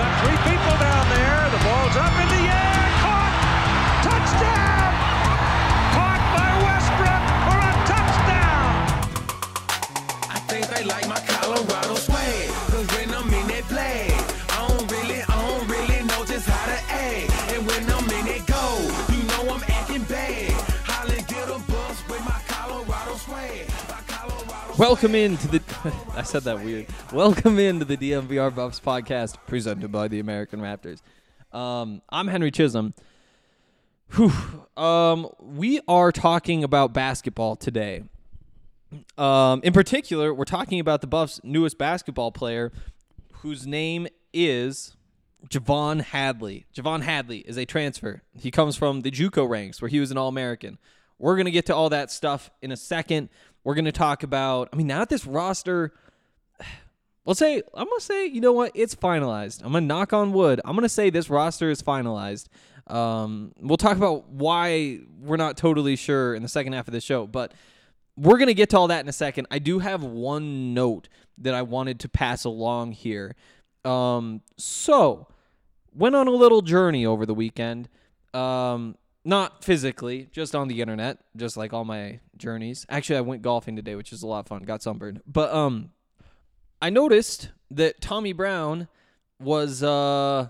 got three Welcome into the. I said that weird. Welcome into the DNVR Buffs podcast presented by the American Raptors. Um, I'm Henry Chisholm. Whew. Um, we are talking about basketball today. Um, in particular, we're talking about the Buffs' newest basketball player, whose name is J'Vonne Hadley. J'Vonne Hadley is a transfer. He comes from the JUCO ranks, where he was an All-American. We're gonna get to all that stuff in a second. We're gonna talk about. I mean, now that this roster, let's say I'm gonna say, you know what? It's finalized. I'm gonna knock on wood. I'm gonna say this roster is finalized. Um, we'll talk about why we're not totally sure in the second half of the show, but we're going to get to all that in a second. I do have one note that I wanted to pass along here. Um, so, went on a little journey over the weekend. Um, not physically, just on the internet, just like all my journeys. Actually, I went golfing today, which is a lot of fun. Got sunburned. But um I noticed that Tommy Brown was uh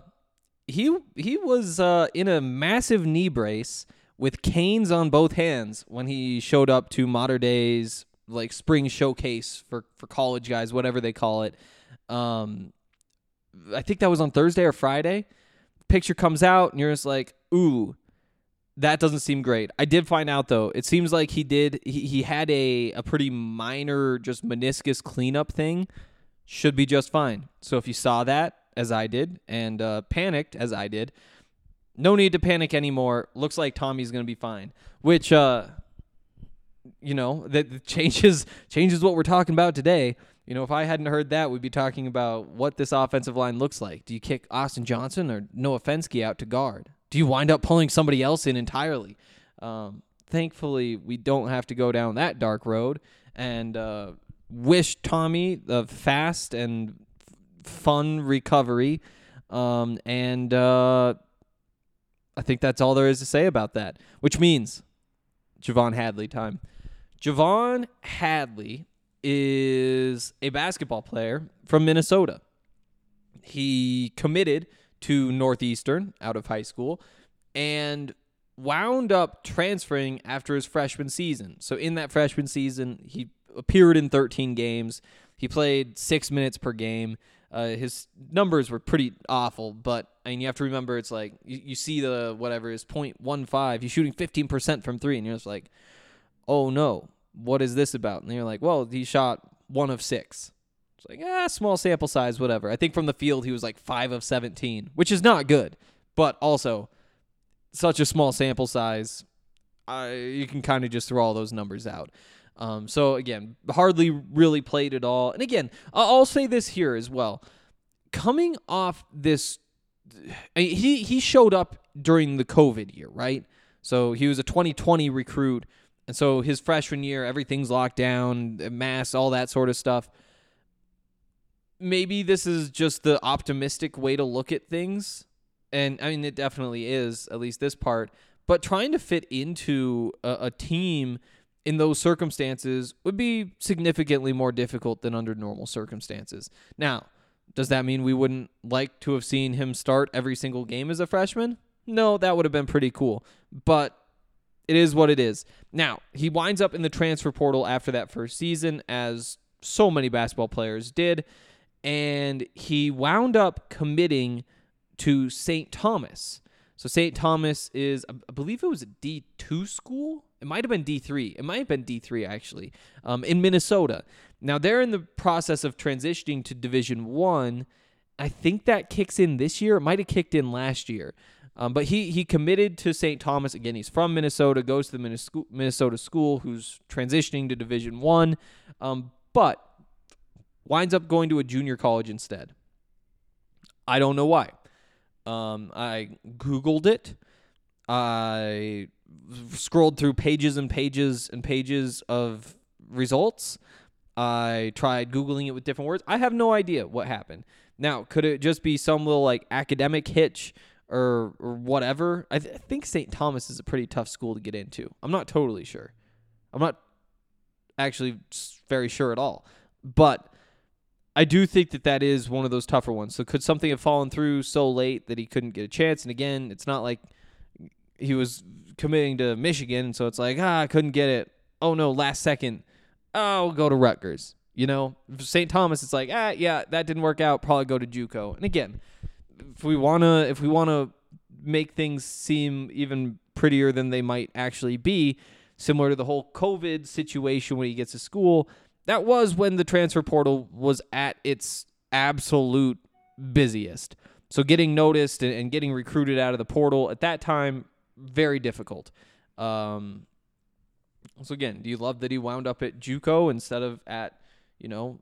he he was uh in a massive knee brace with canes on both hands when he showed up to modern Days like spring showcase for for college guys, whatever they call it. Um I think that was on Thursday or Friday. Picture comes out and you're just like, "Ooh, that doesn't seem great. I did find out though. It seems like he did he, he had a, a pretty minor just meniscus cleanup thing. Should be just fine. So if you saw that, as I did, and uh, panicked as I did, no need to panic anymore. Looks like Tommy's gonna be fine. Which uh you know, that changes changes what we're talking about today. You know, if I hadn't heard that, we'd be talking about what this offensive line looks like. Do you kick Austin Johnson or Noah Fenske out to guard? Do you wind up pulling somebody else in entirely? Um, thankfully, we don't have to go down that dark road. And uh, wish Tommy a fast and f- fun recovery. Um, and uh, I think that's all there is to say about that. Which means J'Vonne Hadley time. J'Vonne Hadley is a basketball player from Minnesota. He committed to Northeastern out of high school and wound up transferring after his freshman season. So in that freshman season, he appeared in 13 games. He played six minutes per game. Uh, his numbers were pretty awful, but I mean, you have to remember it's like you, you see the whatever is 0.15. He's shooting 15% from three, and you're just like, oh no, what is this about? And you're like, well, he shot one of six. It's like, ah, small sample size, whatever. I think from the field he was like five of 17, which is not good, but also such a small sample size. Uh, you can kind of just throw all those numbers out. Um, so again, hardly really played at all. And again, I- I'll say this here as well. Coming off this, I he he showed up during the COVID year, right? So he was a 2020 recruit, and so his freshman year, everything's locked down, mass, all that sort of stuff. Maybe this is just the optimistic way to look at things, and I mean it definitely is, at least this part. But trying to fit into a, a team in those circumstances would be significantly more difficult than under normal circumstances. Now, does that mean we wouldn't like to have seen him start every single game as a freshman? No, that would have been pretty cool. But it is what it is. Now, he winds up in the transfer portal after that first season, as so many basketball players did, and he wound up committing to St. Thomas. So St. Thomas is, I believe it was a D2 school. It might have been D3. It might have been D3 actually, um, in Minnesota. Now they're in the process of transitioning to Division One. I think that kicks in this year. It might have kicked in last year. Um, but he he committed to St. Thomas again. He's from Minnesota, goes to the Minnesota Minnesota school, who's transitioning to Division One, um, but winds up going to a junior college instead. I don't know why. Um, I googled it. I scrolled through pages and pages and pages of results. I tried googling it with different words. I have no idea what happened. Now, could it just be some little like academic hitch or, or whatever? I, th- I think St. Thomas is a pretty tough school to get into. I'm not totally sure. I'm not actually very sure at all. But I do think that that is one of those tougher ones. So could something have fallen through so late that he couldn't get a chance? And again, it's not like he was committing to Michigan, so it's like ah, I couldn't get it. Oh no, last second, oh, I'll go to Rutgers. You know, St. Thomas, it's like ah, yeah, that didn't work out. Probably go to JUCO. And again, if we wanna, if we wanna make things seem even prettier than they might actually be, similar to the whole COVID situation when he gets to school, that was when the transfer portal was at its absolute busiest. So getting noticed and, getting recruited out of the portal at that time, very difficult. Um, so again, do you love that he wound up at JUCO instead of at, you know,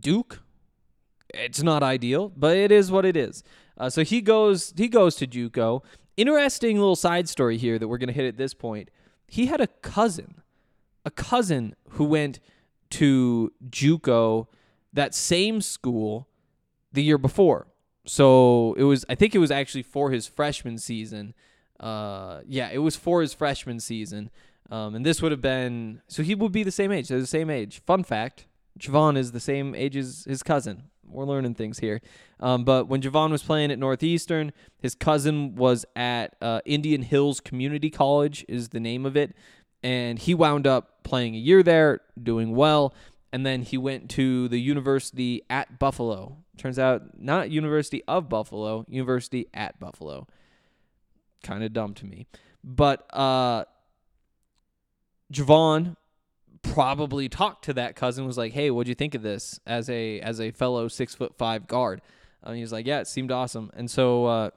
Duke? It's not ideal, but it is what it is. Uh, so he goes he goes to JUCO. Interesting little side story here that we're gonna hit at this point. He had a cousin, a cousin who went to JUCO, that same school, the year before. So it was I think it was actually for his freshman season. Uh, yeah, it was for his freshman season. Um, and this would have been so he would be the same age. They're the same age. Fun fact: J'Vonne is the same age as his cousin. We're learning things here. Um, but when J'Vonne was playing at Northeastern, his cousin was at uh, Indian Hills Community College, is the name of it, and he wound up playing a year there, doing well, and then he went to the university at Buffalo. Turns out, not University of Buffalo, University at Buffalo. Kind of dumb to me, but uh, J'Vonne probably talked to that cousin was like hey what'd you think of this as a as a fellow six foot five guard and he was like yeah it seemed awesome and so uh,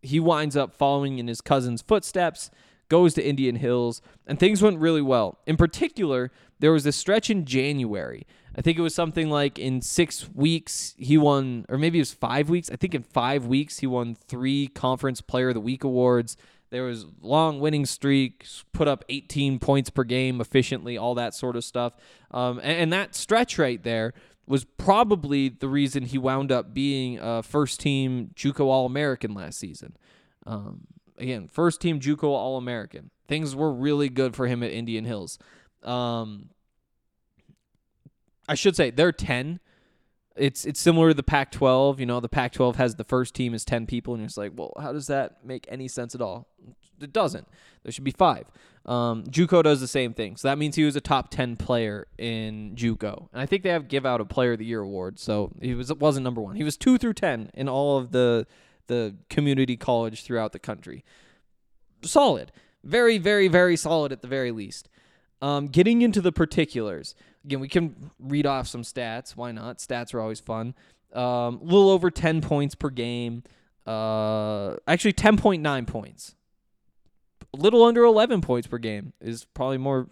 he winds up following in his cousin's footsteps goes to indian hills and things went really well in particular there was this stretch in january i think it was something like in six weeks he won or maybe it was five weeks i think in five weeks he won three conference player of the week awards there was long winning streaks, put up 18 points per game efficiently, all that sort of stuff. Um, and, and, that stretch right there was probably the reason he wound up being a first team JUCO All American last season. Um, again, first team JUCO All American. Things were really good for him at Indian Hills. Um, I should say they're 10 it's it's similar to the Pac-12. You know, the Pac-12 has the first team is ten people, and it's like, well, how does that make any sense at all? It doesn't. There should be five. Um, JUCO does the same thing, so that means he was a top ten player in JUCO, and I think they have give out a Player of the Year award. So he was wasn't number one. He was two through ten in all of the the community college throughout the country. Solid, very very very solid at the very least. Um, getting into the particulars, again, we can read off some stats. Why not? Stats are always fun. Um, a little over 10 points per game. Uh, actually, 10.9 points. A little under 11 points per game is probably more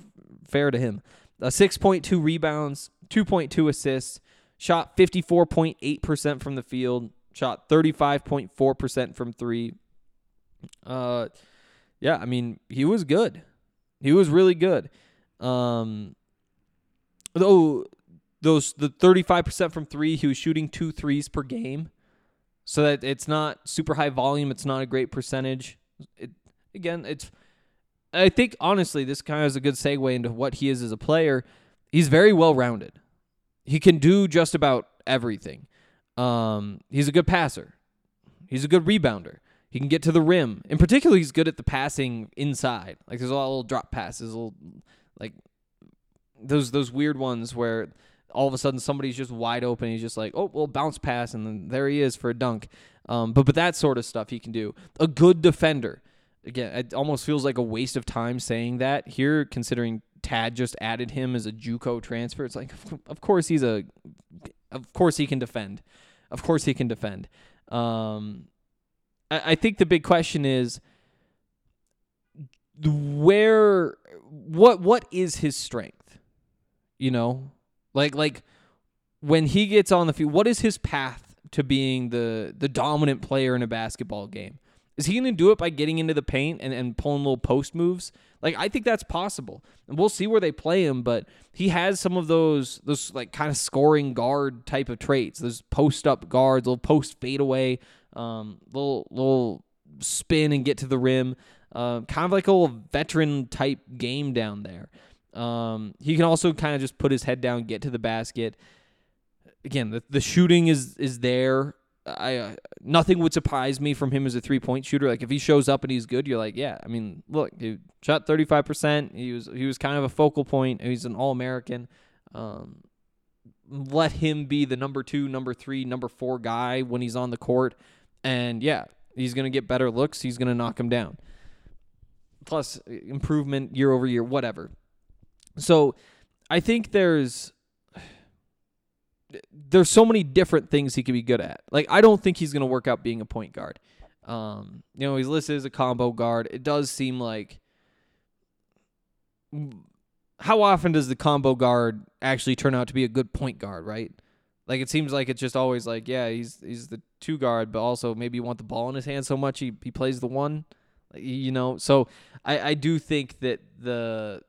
fair to him. Uh, 6.2 rebounds, 2.2 assists, shot 54.8% from the field, shot 35.4% from three. Uh, yeah, I mean, he was good. He was really good. Um, though those the 35% from three, he was shooting two threes per game. So that it's not super high volume, it's not a great percentage. It again, it's I think honestly, this kind of is a good segue into what he is as a player. He's very well rounded. He can do just about everything. Um, he's a good passer. He's a good rebounder. He can get to the rim. In particular, he's good at the passing inside. Like there's a lot of little drop passes, little like those those weird ones where all of a sudden somebody's just wide open. He's just like, oh, well, bounce pass, and then there he is for a dunk. Um, but but that sort of stuff he can do. A good defender. Again, it almost feels like a waste of time saying that here, considering Tad just added him as a JUCO transfer. It's like, of- of course he's a, of course he can defend, of course he can defend. Um, I, I think the big question is where, what, what is his strength? You know, like like when he gets on the field, what is his path to being the the dominant player in a basketball game? Is he going to do it by getting into the paint and, and pulling little post moves? Like I think that's possible. And we'll see where they play him, but he has some of those those like kind of scoring guard type of traits. Those post up guards, little post fadeaway, um, little little spin and get to the rim. Uh, kind of like a little veteran type game down there. Um, he can also kind of just put his head down, get to the basket. Again, the, the shooting is is there. I uh, nothing would surprise me from him as a three point shooter. Like if he shows up and he's good, you're like, yeah. I mean, look, he shot 35 percent. He was he was kind of a focal point. He's an all American. Um, let him be the number two, number three, number four guy when he's on the court, and yeah, he's gonna get better looks. He's gonna knock him down. Plus improvement year over year, whatever. So I think there's there's so many different things he could be good at. Like I don't think he's going to work out being a point guard. Um, you know, he's listed as a combo guard. It does seem like how often does the combo guard actually turn out to be a good point guard, right? Like it seems like it's just always like, yeah, he's he's the two guard, but also maybe you want the ball in his hand so much he he plays the one. You know, so I I do think that the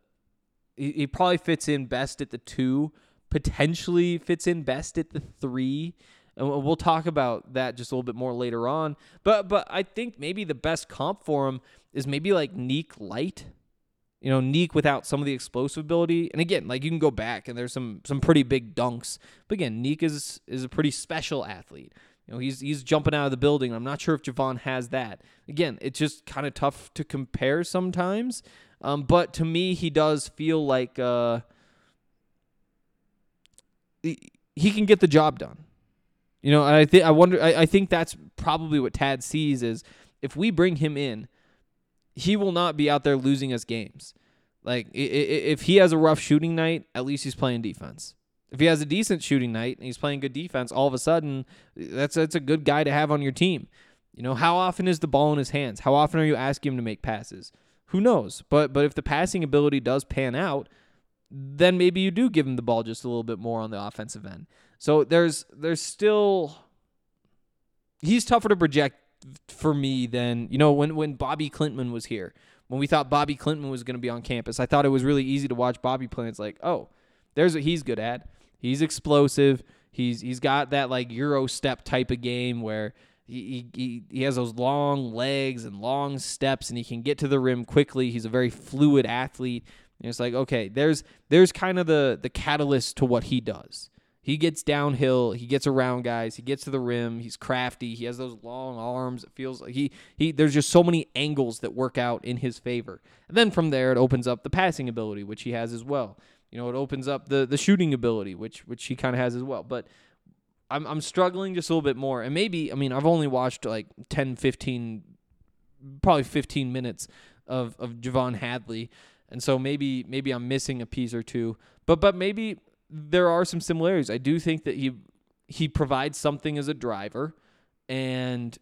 he, he probably fits in best at the two, potentially fits in best at the three. And we'll talk about that just a little bit more later on. But but I think maybe the best comp for him is maybe like Nique Light. You know, Nique without some of the explosive ability. And again, like you can go back and there's some some pretty big dunks. But again, Nique is is a pretty special athlete. You know, he's he's jumping out of the building. I'm not sure if J'Vonne has that. Again, it's just kind of tough to compare sometimes. Um, but to me, he does feel like uh, he, can get the job done. You know, and I think I wonder. I, I think that's probably what Tad sees is if we bring him in, he will not be out there losing us games. Like if he has a rough shooting night, at least he's playing defense. If he has a decent shooting night and he's playing good defense, all of a sudden that's that's a good guy to have on your team. You know, how often is the ball in his hands? How often are you asking him to make passes? Who knows? But but if the passing ability does pan out, then maybe you do give him the ball just a little bit more on the offensive end. So there's there's still he's tougher to project for me than you know when when Bobby Klintman was here. When we thought Bobby Klintman was going to be on campus, I thought it was really easy to watch Bobby play. It's like, oh, there's what he's good at. He's explosive. He's he's got that like Euro step type of game where he, he he has those long legs and long steps and he can get to the rim quickly. He's a very fluid athlete. And it's like, okay, there's there's kind of the the catalyst to what he does. He gets downhill, he gets around guys, he gets to the rim, he's crafty, he has those long arms. It feels like he he there's just so many angles that work out in his favor. And then from there it opens up the passing ability, which he has as well. You know, it opens up the the shooting ability, which which he kind of has as well. But I'm I'm struggling just a little bit more. And maybe, I mean, I've only watched like 10, 15 probably 15 minutes of of J'Vonne Hadley. And so maybe maybe I'm missing a piece or two. But but maybe there are some similarities. I do think that he he provides something as a driver and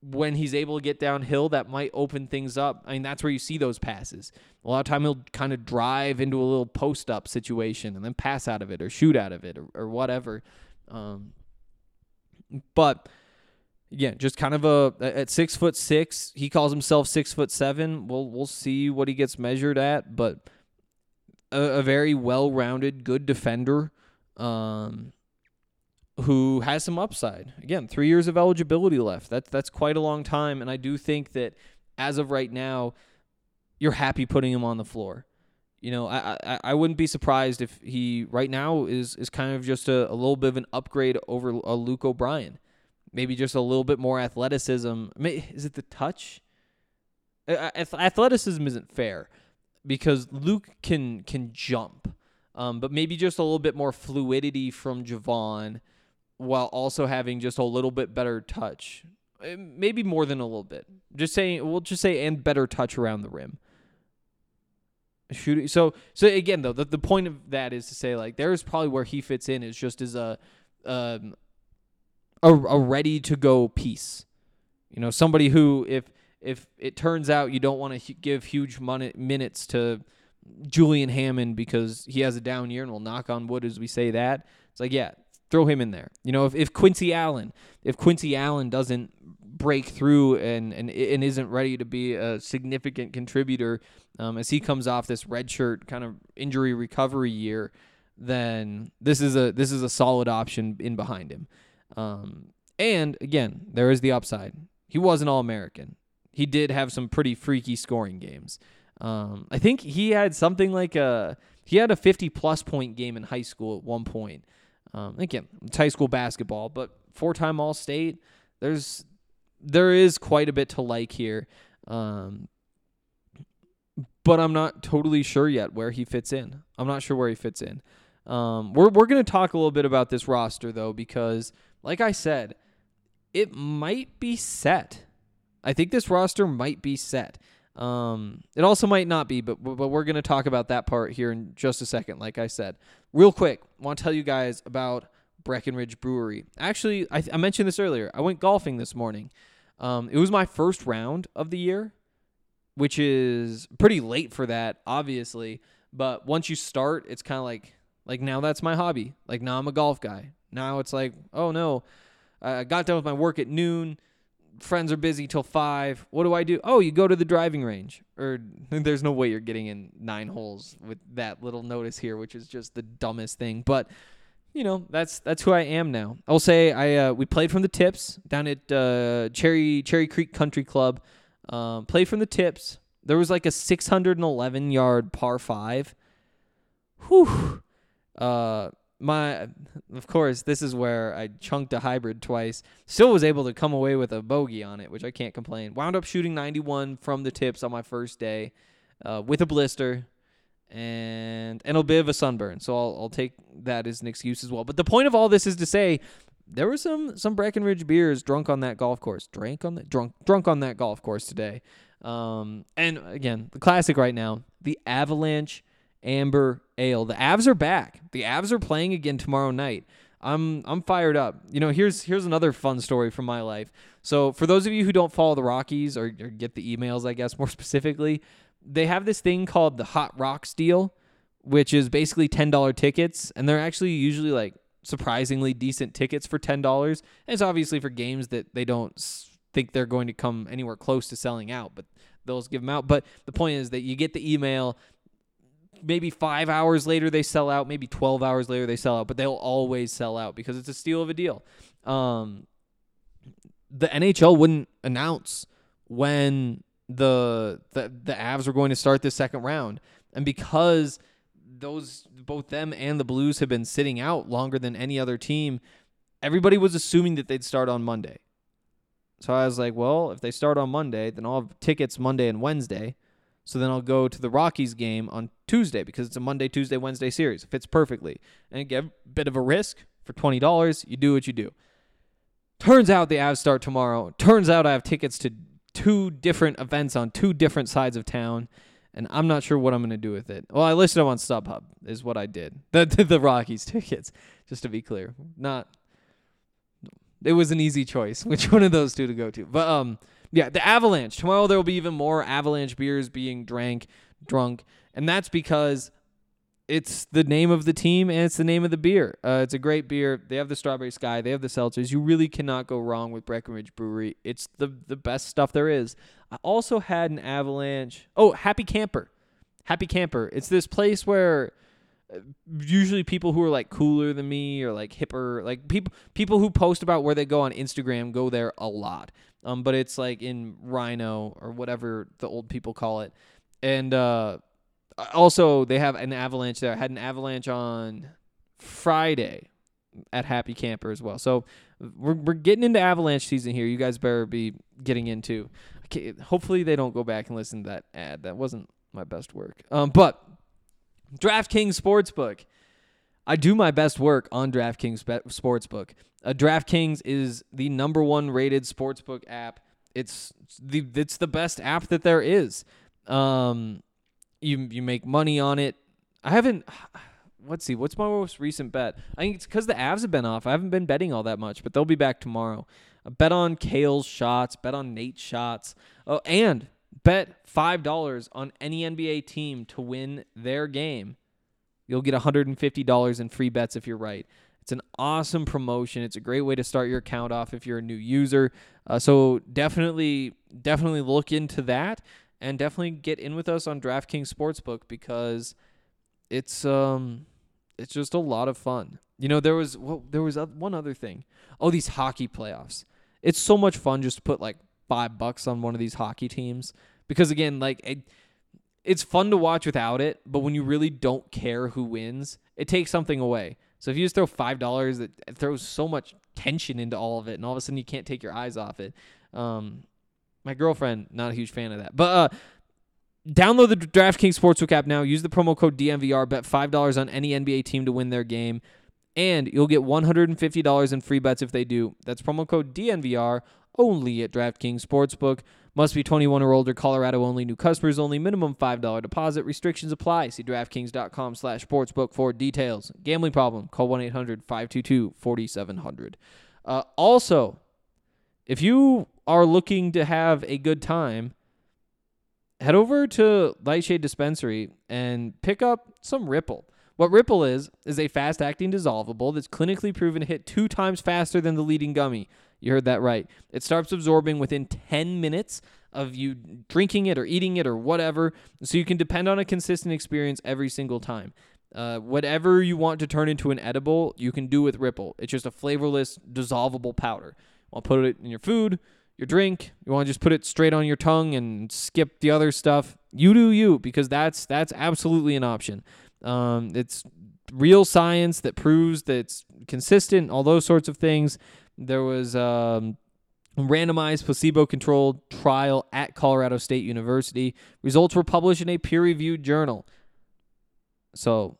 when he's able to get downhill, that might open things up. I mean, that's where you see those passes. A lot of time he'll kind of drive into a little post up situation and then pass out of it or shoot out of it or, or whatever. Um, but yeah, just kind of a at six foot six, he calls himself six foot seven. We'll we'll see what he gets measured at, but a, a very well rounded, good defender. Um, who has some upside. Again, three years of eligibility left. That's that's quite a long time, and I do think that as of right now, you're happy putting him on the floor. You know, I I, I wouldn't be surprised if he right now is is kind of just a, a little bit of an upgrade over a Luke O'Brien. Maybe just a little bit more athleticism. Is it the touch? Athleticism isn't fair because Luke can can jump, um, but maybe just a little bit more fluidity from J'Vonne while also having just a little bit better touch. Uh, Maybe more than a little bit. Just saying, we'll just say, and better touch around the rim. shooting. So so again though, the, the point of that is to say like there's probably where he fits in is just as a um a, a ready to go piece. You know, somebody who if if it turns out you don't want to give huge money, minutes to Julian Hammond because he has a down year and we'll knock on wood as we say that. It's like, yeah, throw him in there. You know, if, if Quincy Allen, if Quincy Allen doesn't break through and, and and isn't ready to be a significant contributor um, as he comes off this redshirt kind of injury recovery year, then this is a this is a solid option in behind him. Um, and again, there is the upside. He was an All American. He did have some pretty freaky scoring games. Um, I think he had something like a he had a 50 plus point game in high school at one point. Um, again, it's high school basketball, but four time All State. There's there is quite a bit to like here. Um, but I'm not totally sure yet where he fits in. I'm not sure where he fits in. Um, we're we're gonna talk a little bit about this roster though, because like I said, it might be set. I think this roster might be set. Um, it also might not be, but but we're gonna talk about that part here in just a second. Like I said, real quick, want to tell you guys about Breckenridge Brewery. Actually, I, I mentioned this earlier. I went golfing this morning. Um, it was my first round of the year, which is pretty late for that, obviously. But once you start, it's kind of like like now that's my hobby. Like now I'm a golf guy. Now it's like, oh no, I got done with my work at noon. Friends are busy till five. What do I do? Oh, you go to the driving range. Or there's no way you're getting in nine holes with that little notice here, which is just the dumbest thing. But you know, that's that's who I am now. I'll say I uh, we played from the tips down at uh, Cherry Cherry Creek Country Club. Um, played from the tips. There was like a 611 yard par five. Whew. Uh, my of course this is where I chunked a hybrid twice. Still was able to come away with a bogey on it, which I can't complain. Wound up shooting 91 from the tips on my first day, uh, with a blister and and a bit of a sunburn. So I'll I'll take that as an excuse as well. But the point of all this is to say there were some some Breckenridge beers drunk on that golf course. Drank on that drunk drunk on that golf course today. Um, and again, the classic right now, the Avalanche Amber Ale. The Avs are back. The Avs are playing again tomorrow night. I'm I'm fired up. You know, here's here's another fun story from my life. So for those of you who don't follow the Rockies or, or get the emails, I guess more specifically, they have this thing called the Hot Rocks deal, which is basically ten dollar tickets, and they're actually usually like surprisingly decent tickets for ten dollars. And it's obviously for games that they don't think they're going to come anywhere close to selling out, but they'll give them out. But the point is that you get the email. Maybe five hours later they sell out. Maybe twelve hours later they sell out, but they'll always sell out because it's a steal of a deal. Um, the NHL wouldn't announce when the the the Avs were going to start this second round, and because those both them and the Blues have been sitting out longer than any other team, everybody was assuming that they'd start on Monday. So I was like, well, if they start on Monday, then I'll have tickets Monday and Wednesday. So then I'll go to the Rockies game on Tuesday because it's a Monday, Tuesday, Wednesday series. It fits perfectly. And get a bit of a risk for $20. You do what you do. Turns out the Avs start tomorrow. Turns out I have tickets to two different events on two different sides of town, and I'm not sure what I'm gonna do with it. Well, I listed them on StubHub, is what I did. The the Rockies tickets, just to be clear. Not. It was an easy choice, which one of those two to go to. But um, yeah, the Avalanche tomorrow. There will be even more Avalanche beers being drank, drunk, and that's because it's the name of the team and it's the name of the beer. Uh, it's a great beer. They have the Strawberry Sky. They have the seltzers. You really cannot go wrong with Breckenridge Brewery. It's the the best stuff there is. I also had an Avalanche. Oh, Happy Camper. Happy Camper. It's this place where usually people who are like cooler than me or like hipper, like people people who post about where they go on Instagram go there a lot. Um, but it's like in RiNo or whatever the old people call it, and uh also they have an avalanche there. I had an avalanche on Friday at Happy Camper as well. So we're we're getting into avalanche season here. You guys better be getting into. Okay, hopefully they don't go back and listen to that ad. That wasn't my best work. Um, but DraftKings Sportsbook. I do my best work on DraftKings Sportsbook. Uh, DraftKings is the number one rated sportsbook app. It's the it's the best app that there is. Um, You you make money on it. I haven't. Let's see. What's my most recent bet? I think it's because the Avs have been off. I haven't been betting all that much, but they'll be back tomorrow. I bet on Cale's shots. Bet on Nate's shots. Oh, and bet five dollars on any NBA team to win their game. You'll get $150 in free bets if you're right. It's an awesome promotion. It's a great way to start your account off if you're a new user. Uh, so definitely, definitely look into that, and definitely get in with us on DraftKings Sportsbook because it's um, it's just a lot of fun. You know, there was well, there was one other thing. Oh, these hockey playoffs. It's so much fun just to put like five bucks on one of these hockey teams because again, like. It, it's fun to watch without it, but when you really don't care who wins, it takes something away. So if you just throw five dollars, it throws so much tension into all of it, and all of a sudden you can't take your eyes off it. Um, my girlfriend, not a huge fan of that, but uh, download the DraftKings Sportsbook app now. Use the promo code DNVR. Bet five dollars on any NBA team to win their game, and you'll get one hundred and fifty dollars in free bets if they do. That's promo code DNVR only at DraftKings Sportsbook. Must be 21 or older. Colorado only. New customers only. Minimum $5 deposit. Restrictions apply. See DraftKings.com slash sportsbook for details. Gambling problem. Call 1-800-522-4700. Uh, also, if you are looking to have a good time, head over to Lightshade Dispensary and pick up some Ripple. What Ripple is, is a fast acting dissolvable that's clinically proven to hit two times faster than the leading gummy. You heard that right. It starts absorbing within 10 minutes of you drinking it or eating it or whatever. So you can depend on a consistent experience every single time. Uh, whatever you want to turn into an edible, you can do with Ripple. It's just a flavorless, dissolvable powder. To put it in your food, your drink. You want to just put it straight on your tongue and skip the other stuff. You do you, because that's that's absolutely an option. Um, it's real science that proves that it's consistent, all those sorts of things. There was um, a randomized placebo controlled trial at Colorado State University. Results were published in a peer reviewed journal. So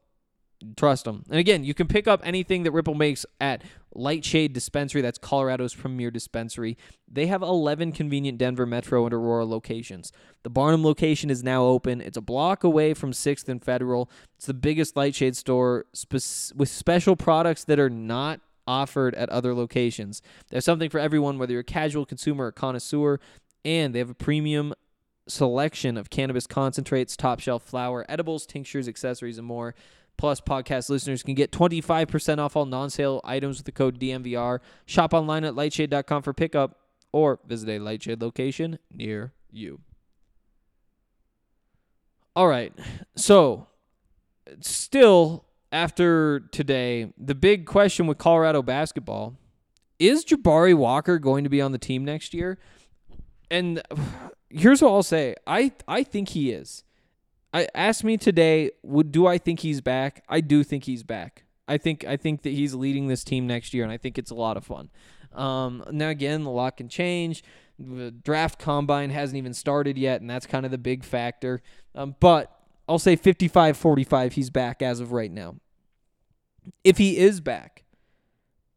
trust them. And again, you can pick up anything that Ripple makes at Lightshade Dispensary. That's Colorado's premier dispensary. They have 11 convenient Denver Metro and Aurora locations. The Barnum location is now open. It's a block away from 6th and Federal. It's the biggest Lightshade store spe- with special products that are not offered at other locations. There's something for everyone, whether you're a casual consumer or connoisseur, and they have a premium selection of cannabis concentrates, top shelf flower, edibles, tinctures, accessories, and more. Plus, podcast listeners can get 25% off all non sale items with the code DNVR. Shop online at lightshade.com for pickup or visit a Lightshade location near you. All right. So, still after today, the big question with Colorado basketball is Jabari Walker going to be on the team next year? And here's what I'll say I, I think he is. I asked me today, would do I think he's back? I do think he's back. I think I think that he's leading this team next year, and I think it's a lot of fun. Um, now again, a lot can change. The draft combine hasn't even started yet, and that's kind of the big factor. Um, but I'll say 55-45, he's back as of right now. If he is back,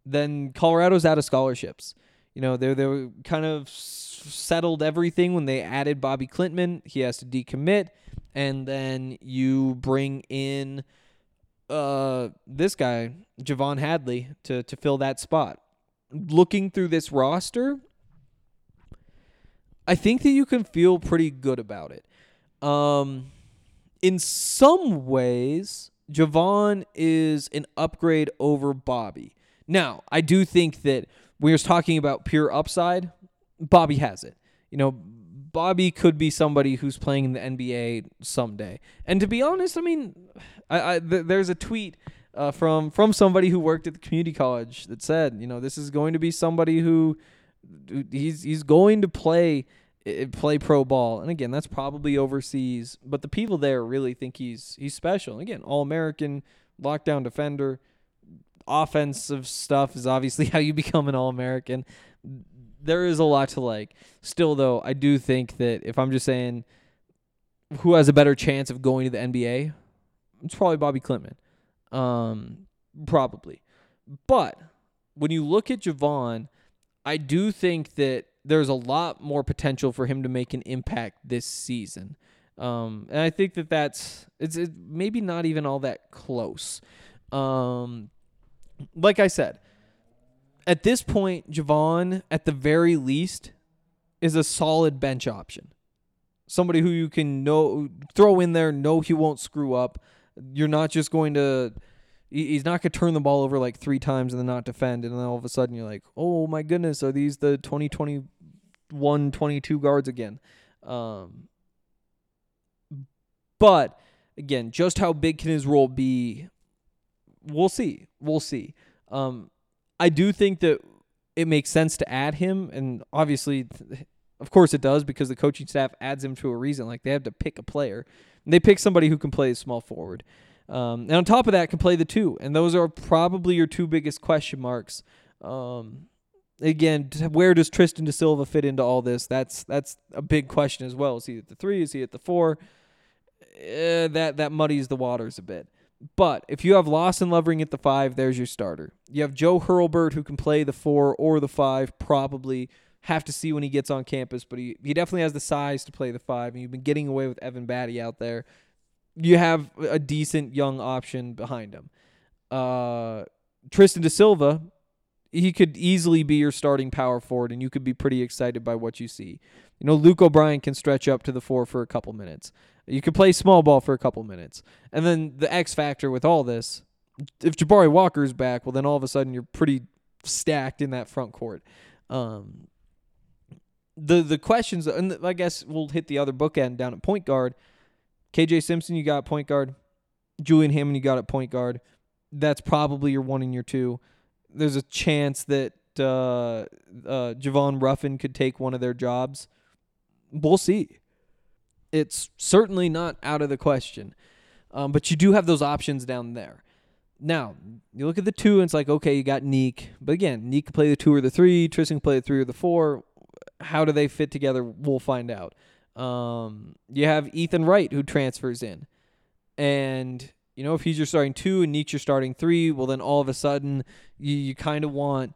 then Colorado's out of scholarships. You know, they they kind of settled everything when they added Bobby Klintman. He has to decommit and then you bring in uh this guy J'Vonne Hadley to to fill that spot. Looking through this roster, I think that you can feel pretty good about it. Um in some ways, J'Vonne is an upgrade over Bobby. Now, I do think that when you're talking about pure upside, Bobby has it. You know, Bobby could be somebody who's playing in the NBA someday. And to be honest, I mean, I, I th- there's a tweet uh, from from somebody who worked at the community college that said, you know, this is going to be somebody who he's he's going to play play pro ball. And again, that's probably overseas, but the people there really think he's he's special. Again, all American, lockdown defender, offensive stuff is obviously how you become an all American there is a lot to like. Still, though, I do think that if I'm just saying who has a better chance of going to the NBA, it's probably Bobby Klintman. Um, probably. But when you look at J'Vonne, I do think that there's a lot more potential for him to make an impact this season. Um, and I think that that's it's it, maybe not even all that close. Um, like I said, at this point, J'Vonne, at the very least, is a solid bench option. Somebody who you can know throw in there, know he won't screw up. You're not just going to he's not going to turn the ball over like three times and then not defend and then all of a sudden you're like, "Oh my goodness, are these the 2021 22 guards again?" Um but again, just how big can his role be? We'll see. We'll see. Um, I do think that it makes sense to add him, and obviously, of course, it does because the coaching staff adds him to a reason. Like they have to pick a player, and they pick somebody who can play small forward. Um, and on top of that, can play the two, and those are probably your two biggest question marks. Um, again, where does Tristan da Silva fit into all this? That's that's a big question as well. Is he at the three? Is he at the four? Eh, that that muddies the waters a bit. But if you have Lawson Lovering at the five, there's your starter. You have Joe Hurlburt who can play the four or the five. Probably have to see when he gets on campus, but he he definitely has the size to play the five. And you've been getting away with Evan Battey out there. You have a decent young option behind him. Uh, Tristan da Silva, he could easily be your starting power forward, and you could be pretty excited by what you see. You know, Luke O'Brien can stretch up to the four for a couple minutes. You could play small ball for a couple minutes. And then the X factor with all this, if Jabari Walker's back, well, then all of a sudden you're pretty stacked in that front court. Um, the the questions, and I guess we'll hit the other bookend down at point guard. KJ Simpson, you got point guard. Julian Hammond, you got at point guard. That's probably your one and your two. There's a chance that uh, uh, Javon Ruffin could take one of their jobs. We'll see. It's certainly not out of the question. Um, but you do have those options down there. Now, you look at the two, and it's like, okay, you got Nique. But again, Nique can play the two or the three. Tristan can play the three or the four. How do they fit together? We'll find out. Um, you have Ethan Wright, who transfers in. And, you know, if he's your starting two and your starting three, well, then all of a sudden you, you kind of want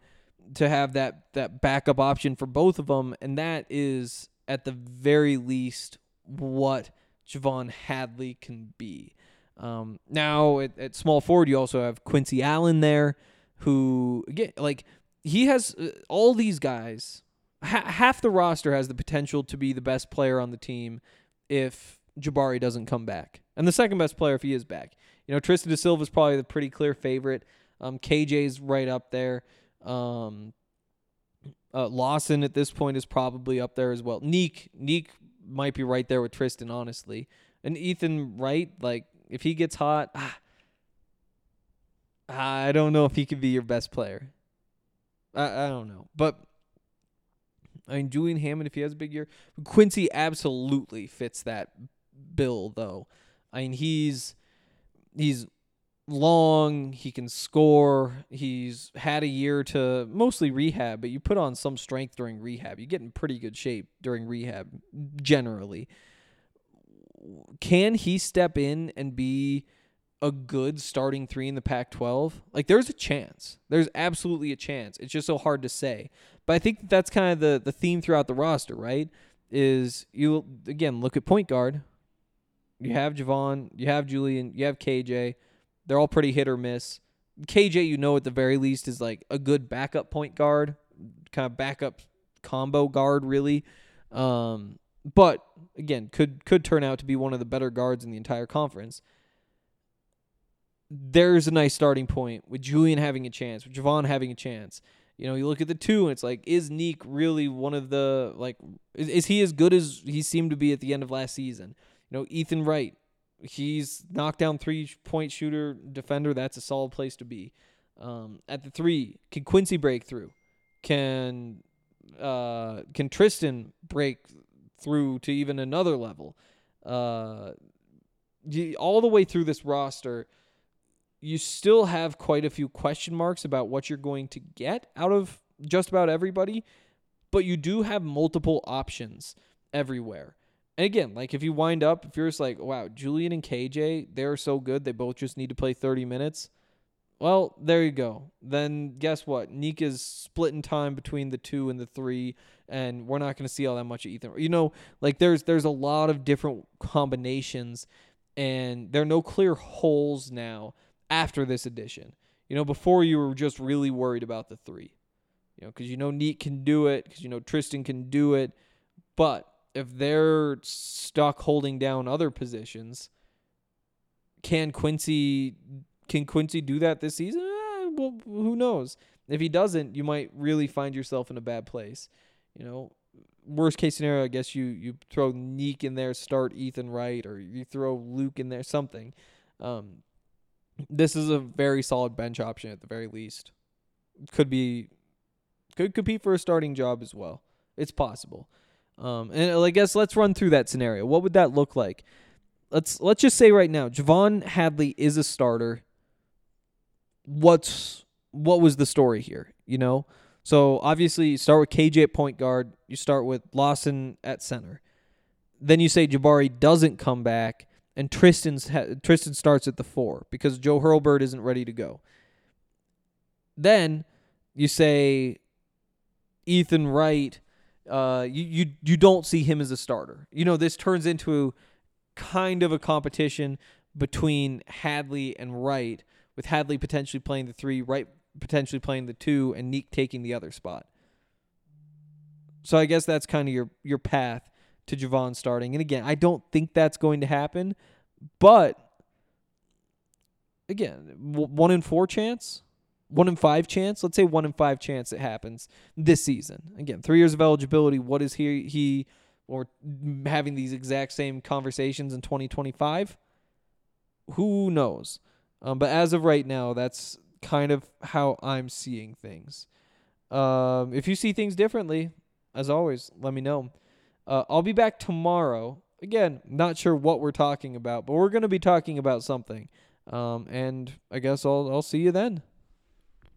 to have that, that backup option for both of them. And that is, at the very least, what J'Vonne Hadley can be. Um, now at, at small forward, you also have Quincy Allen there, who again, like he has uh, all these guys. Ha- half the roster has the potential to be the best player on the team if Jabari doesn't come back, and the second best player if he is back. You know, Tristan da Silva is probably the pretty clear favorite. Um, KJ's right up there. Um, uh, Lawson at this point is probably up there as well. Nique, Nique might be right there with Tristan, honestly. And Ethan Wright, like if he gets hot, ah, I don't know if he could be your best player. I, I don't know, but I mean Julian Hammond, if he has a big year, Quincy absolutely fits that bill, though. I mean he's he's long, he can score, he's had a year to mostly rehab, but you put on some strength during rehab. You get in pretty good shape during rehab generally. Can he step in and be a good starting three in the Pac 12? Like, there's a chance. There's absolutely a chance. It's just so hard to say. But I think that that's kind of the, the theme throughout the roster, right? Is you, again, look at point guard. You have Javon, you have Julian, you have KJ. They're all pretty hit or miss. KJ, you know, at the very least, is like a good backup point guard, kind of backup combo guard, really. Um, but again, could could turn out to be one of the better guards in the entire conference. There's a nice starting point with Julian having a chance, with Javon having a chance. You know, you look at the two, and it's like, is Nique really one of the like? Is, is he as good as he seemed to be at the end of last season? You know, Ethan Wright, he's knockdown three point shooter defender. That's a solid place to be. Um, at the three, can Quincy break through? Can uh, can Tristan break through to even another level? Uh, all the way through this roster, you still have quite a few question marks about what you're going to get out of just about everybody, but you do have multiple options everywhere. And again, like if you wind up, if you're just like, wow, Julian and KJ, they're so good, they both just need to play 30 minutes. Well, there you go. Then guess what? Nique is splitting time between the two and the three, and we're not going to see all that much of Ethan. You know, like there's there's a lot of different combinations, and there are no clear holes now after this edition. You know, before you were just really worried about the three, you know, because you know Nique can do it, because you know Tristan can do it, but if they're stuck holding down other positions, can Quincy can Quincy do that this season? Eh, well, who knows? If he doesn't, you might really find yourself in a bad place. You know, worst case scenario, I guess you you throw Nique in there, start Ethan Wright, or you throw Luke in there, something. Um, this is a very solid bench option at the very least. Could be, could compete for a starting job as well. It's possible. Um, and I guess let's run through that scenario. What would that look like? Let's let's just say right now, J'Vonne Hadley is a starter what's what was the story here, you know? So obviously you start with KJ at point guard, you start with Lawson at center. Then you say Jabari doesn't come back and Tristan's ha- Tristan starts at the 4 because Joe Hurlburt isn't ready to go. Then you say Ethan Wright uh, you, you you don't see him as a starter. You know, this turns into kind of a competition between Hadley and Wright with Hadley potentially playing the three, Wright potentially playing the two, and Nique taking the other spot. So I guess that's kind of your your path to J'Vonne starting. And again, I don't think that's going to happen, but again, one in four chance, one in five chance. Let's say one in five chance it happens this season. Again, three years of eligibility. What is he he or having these exact same conversations in 2025? Who knows? Um, but as of right now, that's kind of how I'm seeing things. Um, if you see things differently, as always, let me know. Uh, I'll be back tomorrow. Again, not sure what we're talking about, but we're going to be talking about something. Um, and I guess I'll I'll see you then.